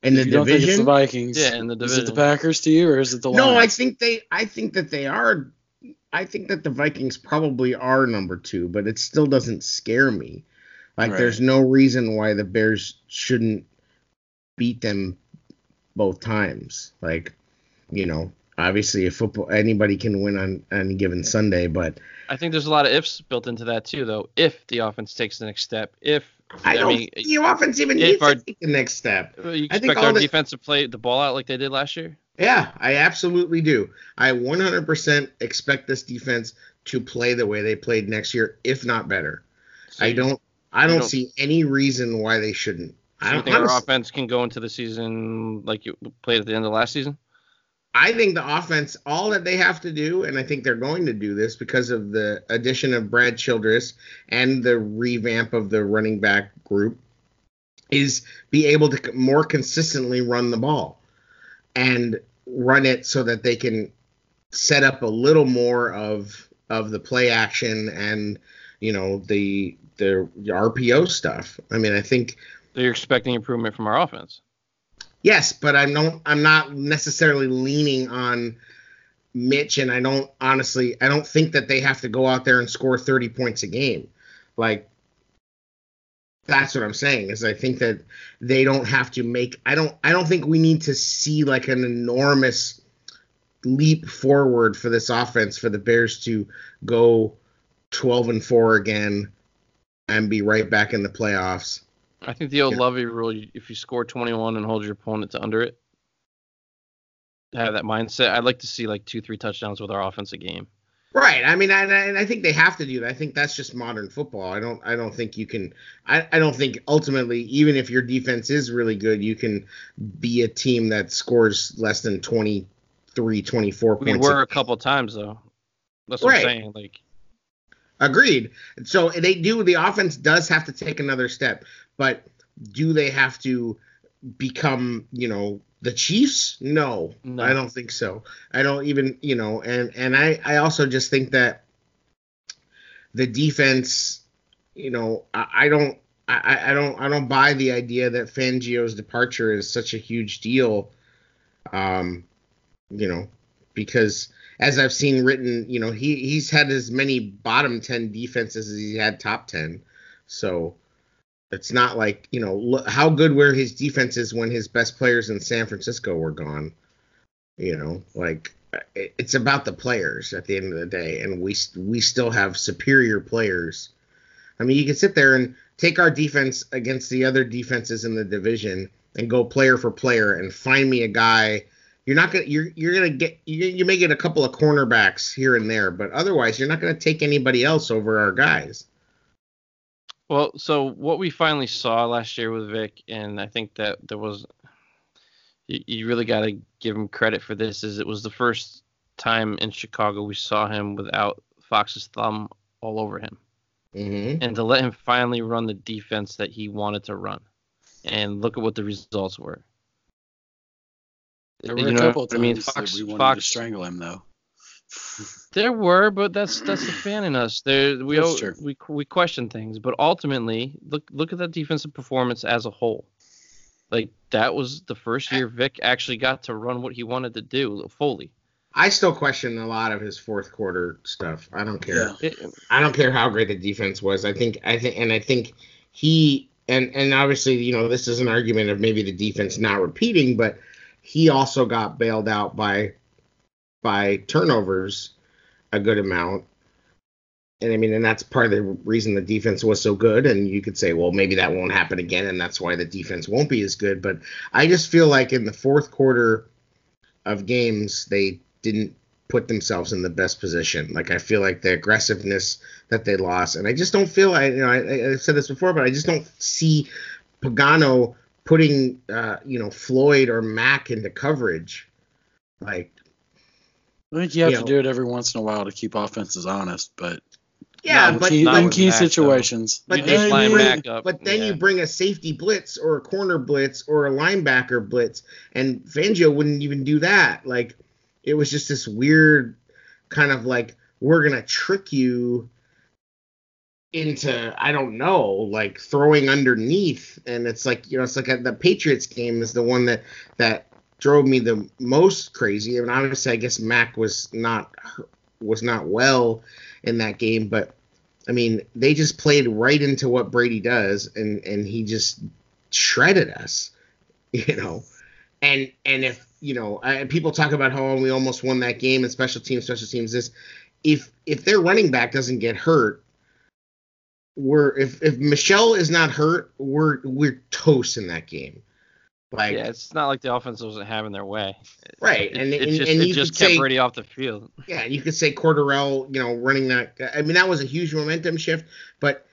in the if you don't think it's the. Vikings, Yeah, in the division. Is it the. Packers to you, or is it the No, I think they, I think that they are. I think that the Vikings probably are number two, but it still doesn't scare me. Like, Right. there's no reason why the Bears shouldn't beat them both times. Like, you know, obviously, a football anybody can win on any given Sunday, but I think there's a lot of ifs built into that too, though. If the offense takes the next step, if I don't mean, think the offense even needs our- to take the next step. you I think our the- defense to play the ball out like they did last year. Yeah, I absolutely do. I 100% expect this defense to play the way they played next year, if not better. So I don't. I don't, don't- see any reason why they shouldn't. I Do you don't think our offense can go into the season like you played at the end of last season? I think the offense, all that they have to do, and I think they're going to do this because of the addition of Brad Childress and the revamp of the running back group, is be able to more consistently run the ball and run it so that they can set up a little more of of the play action and you know the the RPO stuff. I mean, I think you're expecting improvement from our offense. Yes, but I don't. I'm not necessarily leaning on Mitch, and I don't honestly. I don't think that they have to go out there and score 30 points a game. Like that's what I'm saying. Is I think that they don't have to make. I don't. I don't think we need to see like an enormous leap forward for this offense for the Bears to go 12 and four again and be right back in the playoffs. I think the old Yeah. Lovie rule: if you score 21 and hold your opponent to under it, have that mindset. I'd like to see like two, three touchdowns with our offensive game. Right. I mean, I, and I think they have to do that. I think that's just modern football. I don't. I don't think you can. I, I don't think ultimately, even if your defense is really good, you can be a team that scores less than 23, 24 We points. were a- a couple times though. That's what Right. I'm saying. Like Agreed. So they do. The offense does have to take another step, but do they have to become, you know, the Chiefs? No, No. I don't think so. I don't even, you know, and and I I also just think that the defense, you know, I, I don't. I, I don't I don't buy the idea that Fangio's departure is such a huge deal. Um, you know, because as I've seen written, you know, he he's had as many bottom 10 defenses as he had top 10. So it's not like, you know, look, how good were his defenses when his best players in San Francisco were gone? You know, like it- it's about the players at the end of the day and we we still have superior players. I mean, you can sit there and take our defense against the other defenses in the division and go player for player and find me a guy you're not gonna you're you're gonna get you, you may get a couple of cornerbacks here and there, but otherwise you're not gonna take anybody else over our guys. Well, so what we finally saw last year with Vic, and I think that there was, you, you really got to give him credit for this, is it was the first time in Chicago we saw him without Fox's thumb all over him, Mm-hmm. and to let him finally run the defense that he wanted to run, and look at what the results were. There You a know couple what of I mean? Fox- that we wanted Fox- to strangle him, though. *laughs* There were, but that's that's the fan in us. There we That's true. we we question things, but ultimately, look look at that defensive performance as a whole. Like that was the first year Vic actually got to run what he wanted to do fully. I still question a lot of his fourth quarter stuff. I don't care. Yeah. I don't care how great the defense was. I think I think and I think he and and obviously you know this is an argument of maybe the defense not repeating, but he also got bailed out by by turnovers a good amount. And I mean, and that's part of the reason the defense was so good. And you could say, well, maybe that won't happen again, and that's why the defense won't be as good. But I just feel like in the fourth quarter of games, they didn't put themselves in the best position. Like I feel like the aggressiveness that they lost, and I just don't feel. I you know I, I've said this before, but I just don't see Pagano putting uh, you know Floyd or Mack into coverage. Like I think you have You to know. do it every once in a while to keep offenses honest, but yeah, No, in but key, in key Mack, though. situations. But you then just you line bring- up. But then yeah. you bring a safety blitz or a corner blitz or a linebacker blitz, and Fangio wouldn't even do that. Like it was just this weird kind of like we're gonna trick you into I don't know, like throwing underneath, and it's like you know it's like a, the Patriots game is the one that that drove me the most crazy. And obviously, I guess Mack was not was not well in that game, but I mean, they just played right into what Brady does, and and he just shredded us, *laughs* you know. And and if you know, I, people talk about how oh, we almost won that game and special teams, special teams. This, if if their running back doesn't get hurt, we're if if Michel is not hurt, we're we're toast in that game. Like yeah, it's not like the offense wasn't having their way. right, It, and it and, just, and it you just kept say Brady off the field. yeah, you could say Cordarrelle, you know, running that. I mean, that was a huge momentum shift. But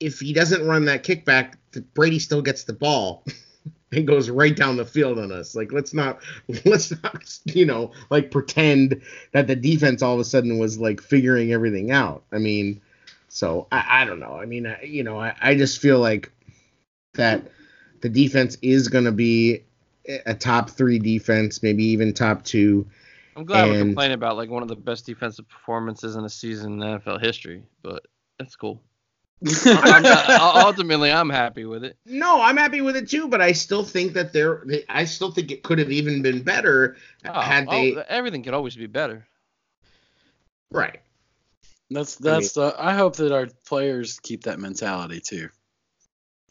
if he doesn't run that kickback, Brady still gets the ball *laughs* and goes right down the field on us. Like let's not *laughs* let's not you know like pretend that the defense all of a sudden was like figuring everything out. I mean, so I, I don't know. I mean, I, you know, I, I just feel like that the defense is going to be a top three defense, maybe even top two. I'm glad we're complaining about like one of the best defensive performances in a season in NFL history, but that's cool. *laughs* I'm not- ultimately, I'm happy with it. No, I'm happy with it too, but I still think that there, I still think it could have even been better Oh, had oh, everything could always be better. Right. That's that's the. I hope that our players keep that mentality too.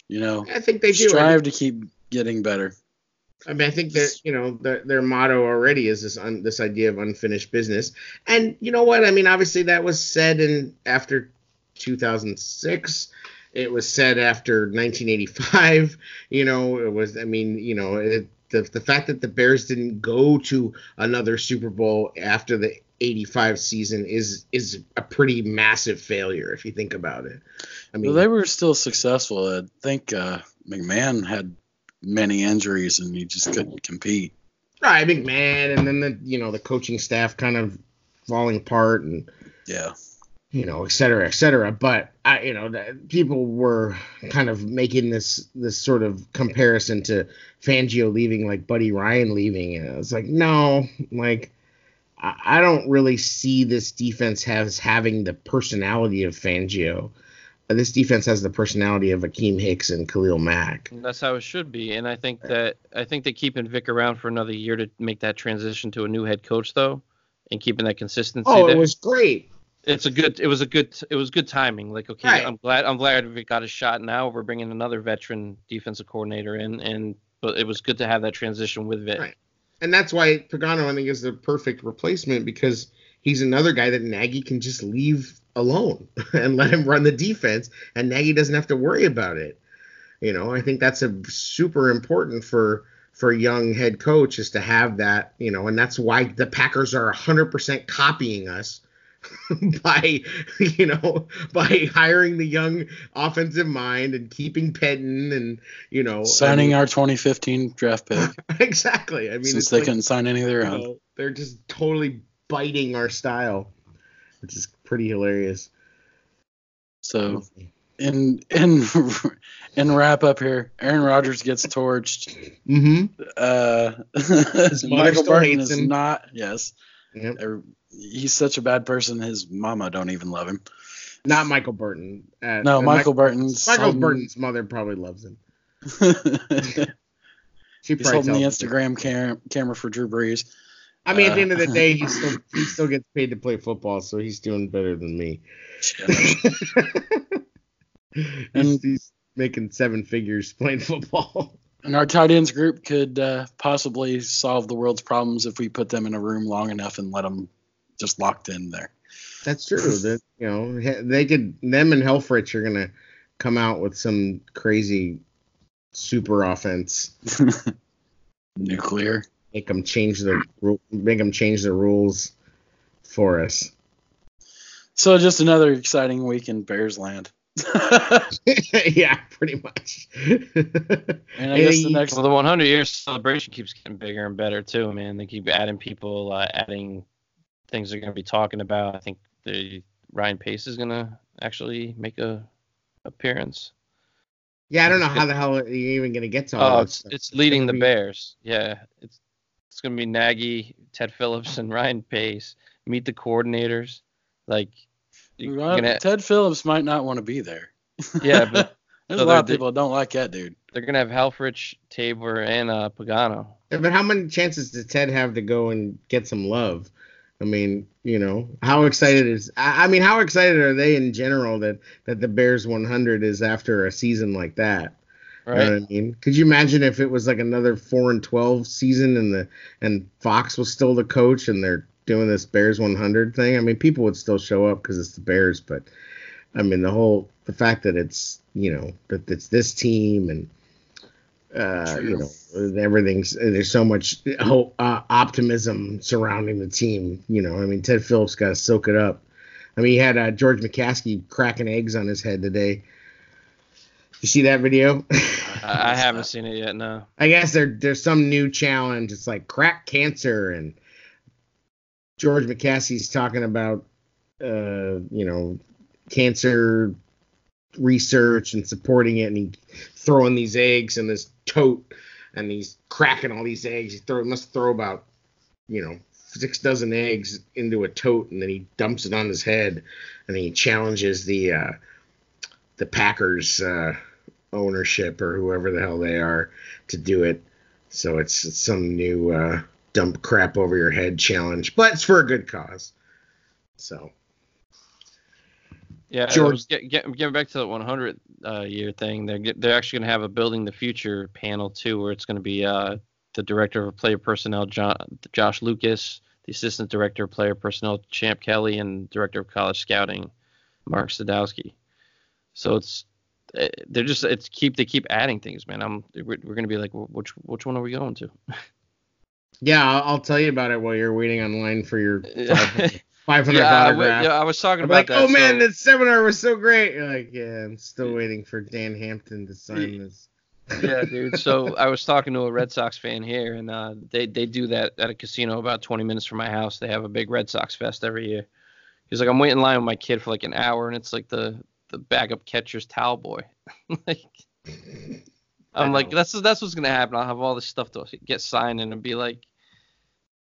You know, I think they do. Strive to keep getting better. I mean, I think that you know their their motto already is this un, this idea of unfinished business, and you know what? I mean, obviously that was said in after 2006. It was said after 1985. You know, it was. I mean, you know, it, the the fact that the Bears didn't go to another Super Bowl after the 85 season is is a pretty massive failure if you think about it. I mean, Well, they were still successful. I think uh, McMahon had many injuries and he just couldn't compete. right, McMahon, and then the you know the coaching staff kind of falling apart and Yeah. You know, et cetera, et cetera. But I, you know, people were kind of making this this sort of comparison to Fangio leaving, like Buddy Ryan leaving, and it's like, no, like I, I don't really see this defense has having the personality of Fangio. This defense has the personality of Akiem Hicks and Khalil Mack. And that's how it should be. And I think that I think that keeping Vic around for another year to make that transition to a new head coach though, and keeping that consistency. Oh, it there, was great. It's a good. It was a good. It was good timing. Like okay, Right. I'm glad. I'm glad we got a shot. Now we're bringing another veteran defensive coordinator in, and but it was good to have that transition with Vic. Right. And that's why Pagano, I think, is the perfect replacement because he's another guy that Nagy can just leave alone *laughs* and let him run the defense, and Nagy doesn't have to worry about it. You know, I think that's a super important for for young head coach is to have that. You know, and that's why the Packers are 100% copying us *laughs* by you know by hiring the young offensive mind and keeping Pettine and you know I Signing mean- our 2015 draft pick *laughs* exactly. I mean, since they like- couldn't sign any of their own. know, they're just totally biting our style, which is pretty hilarious. So in in *laughs* in wrap up here, Aaron Rodgers gets torched. Mm-hmm. Uh, Michael Burton is him. not. Yes, Yep. He's such a bad person. His mama don't even love him. Not Michael Burton. Uh, No, uh, Michael Burton's Michael holding- Burton's mother probably loves him. *laughs* She he's probably holding the. Instagram cam- camera for Drew Brees. I mean, at the uh, end of the day, he *laughs* still he still gets paid to play football, so he's doing better than me. *laughs* he's, he's making seven figures playing football. And our tight ends group could uh, possibly solve the world's problems if we put them in a room long enough and let them just locked in there. That's true. that you know they could them and Helfrich are gonna come out with some crazy super offense. *laughs* Nuclear. Make them change the make them change the rules for us. So just another exciting week in Bears land. *laughs* yeah, pretty much. And I guess the next Well, the 100 year celebration keeps getting bigger and better too, man. They keep adding people, uh, adding things they're going to be talking about. I think the Ryan Pace is going to actually make a appearance. yeah, I don't know how the hell you're even gonna get to all Oh, it's it's leading the be- Bears. Yeah, it's it's going to be Nagy, Ted Phillips, and *laughs* Ryan Pace. Meet the coordinators. Like, you're Well, gonna, Ted Phillips might not want to be there. yeah, but *laughs* There's So a lot of people that don't like that dude. they're going to have Helfrich, Tabor, and uh, Pagano. Yeah, but how many chances does Ted have to go and get some love? I mean, you know, how excited is I I mean, how excited are they in general that that the Bears 100 is after a season like that? You know Right. what I mean? Could you imagine if it was like another 4 and 12 season and the and Fox was still the coach and they're doing this Bears 100 thing? I mean, people would still show up cuz it's the Bears, but I mean, the whole the fact that it's, you know, that it's this team and uh, you know, everything's there's so much hope, uh, optimism surrounding the team. You know, I mean, Ted Phillips got to soak it up. I mean, he had uh, George McCaskey cracking eggs on his head today. You see that video? *laughs* I, I haven't seen it yet. No. I guess there there's some new challenge. It's like crack cancer, and George McCaskey's talking about uh, you know cancer research and supporting it, and he throwing these eggs in this tote, and he's cracking all these eggs. He throw must throw about you know six dozen eggs into a tote, and then he dumps it on his head, and he challenges the uh, the Packers uh, ownership or whoever the hell they are to do it. So it's, it's some new uh, dump crap over your head challenge, but it's for a good cause. So Yeah, George-. Get, get, getting back to the 100 uh, year thing, they're they're actually going to have a building the future panel too, where it's going to be uh, the director of player personnel, John, Josh Lucas, the assistant director of player personnel, Champ Kelly, and director of college scouting, Mark Sadowski. So it's eh, they're just it's keep they keep adding things, man. I'm we're, we're going to be like, which which one are we going to? *laughs* yeah, I'll, I'll tell you about it while you're waiting online for your *laughs* 500, 500 yeah, I, autograph. yeah, I was talking I'm about like, that. oh man, so- that seminar was so great. You're like, yeah, I'm still waiting for Dan Hampton to sign this. yeah, dude. So *laughs* I was talking to a Red Sox fan here, and uh, they they do that at a casino about 20 minutes from my house. They have a big Red Sox fest every year. He's like, I'm waiting in line with my kid for like an hour, and it's like the the backup catcher's towel boy. *laughs* like, I'm like, that's that's what's gonna happen. I'll have all this stuff to get signed and be like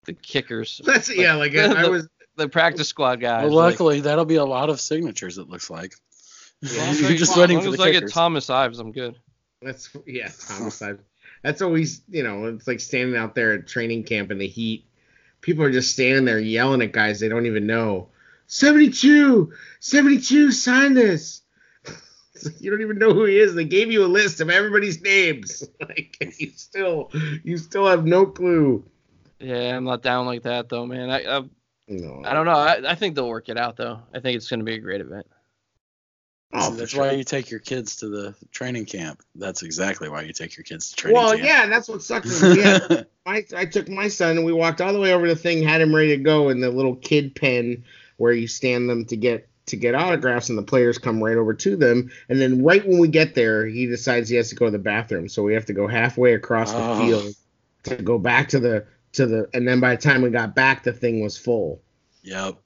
the kickers. *laughs* That's yeah, like I, I was the practice squad guys. Well, like- luckily, that'll be a lot of signatures. It looks like. Yeah, *laughs* You're just as waiting long for as the I get. Thomas Ives, I'm good. That's yeah, Thomas Ives. That's always you know, it's like standing out there at training camp in the heat. People are just standing there yelling at guys they don't even know. 72, 72, sign this. It's *laughs* like, you don't even know who he is. They gave you a list of everybody's names. *laughs* Like you still you still have no clue. Yeah, I'm not down like that though, man. I I, No. I don't know. I, I think they'll work it out though. I think it's gonna be a great event. Oh, See, that's sure. why you take your kids to the training camp. That's exactly why you take your kids to training Well, camp. yeah, that's what sucks. was we had- I, I took my son and we walked all the way over to the thing, had him ready to go in the little kid pen where you stand them to get to get autographs, and the players come right over to them. And then right when we get there, he decides he has to go to the bathroom, so we have to go halfway across the Oh. field to go back to the to the. And then by the time we got back, the thing was full. Yep.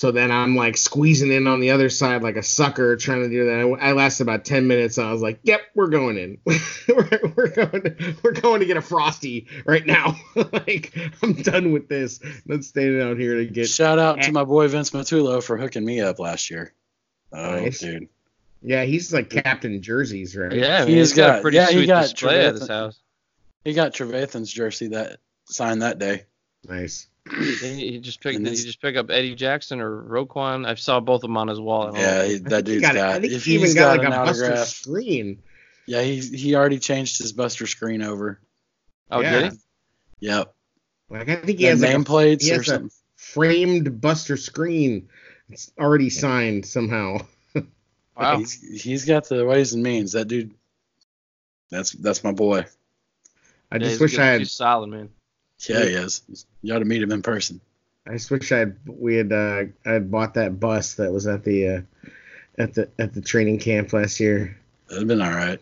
So then I'm like squeezing in on the other side like a sucker trying to do that. I lasted about ten minutes. And I was like, "Yep, we're going in. *laughs* we're, we're going. To, we're going to get a frosty right now. *laughs* like I'm done with this. Not standing out here to get. Shout out to my boy Vince Matullo for hooking me up last year. Oh, Nice. dude. Yeah, he's like captain jerseys, right? Yeah, He man, has he's got, got- a pretty yeah, he sweet got display at his house. He got Trevathan's jersey that signed that day. Nice. He, he just picked. And Did he this- just pick up Eddie Jackson or Roquan? I saw both of them on his wall. at home. Yeah, he, that dude's got, got. I think if he even got, got, like an a Buster Skrine. yeah, he he already changed his Buster Skrine over. Oh, Yeah. did he? Yep. Like I think he The has like a nameplates he or a something. framed Buster Skrine. It's already signed somehow. *laughs* Wow. He's, he's got the ways and means. That dude. That's that's my boy. I Yeah, just wish good. I had solid, man. Yeah, he is. You ought to meet him in person. I just wish I had we had uh I had bought that bus that was at the uh at the at the training camp last year. That'd have been all right.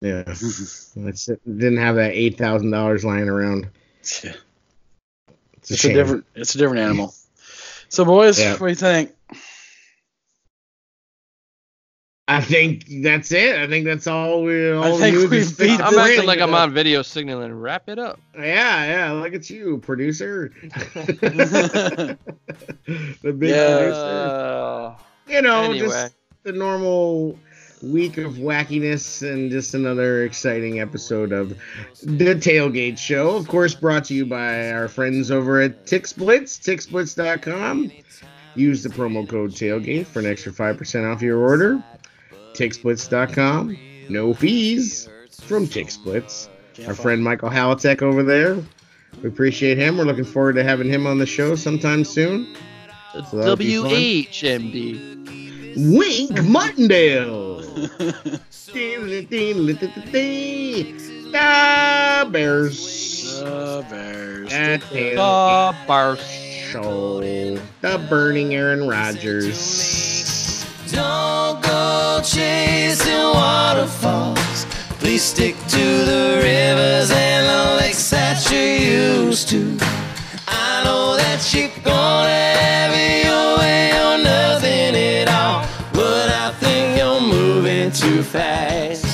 Yeah. It's, *laughs* it didn't have that eight thousand dollars lying around. Yeah. It's a, It's a different. It's a different animal. So, boys, Yeah. what do you think? I think that's it. I think that's all we all think news we is beat I'm bring. acting like I'm on video signaling. Wrap it up. Yeah, yeah. Look at you, producer. *laughs* *laughs* the big Yeah. producer. You know, anyway. just the normal week of wackiness and just another exciting episode of the Tailgate Show. Of course, brought to you by our friends over at TixBlitz, tixblitz.com. Use the promo code Tailgate for an extra 5% off your order. TixBlitz.com. No fees from TixBlitz. Our friend Michael Halatek over there. We appreciate him. We're looking forward to having him on the show sometime soon. So that'll be fun. WHMD. Wink Martindale. the Bears. The Bears. At The Bars. Show. The Burning Aaron Rodgers. Don't go chasing waterfalls. Please stick to the rivers and the lakes that you're used to. I know that you're gonna have your way or nothing at all. But I think you're moving too fast.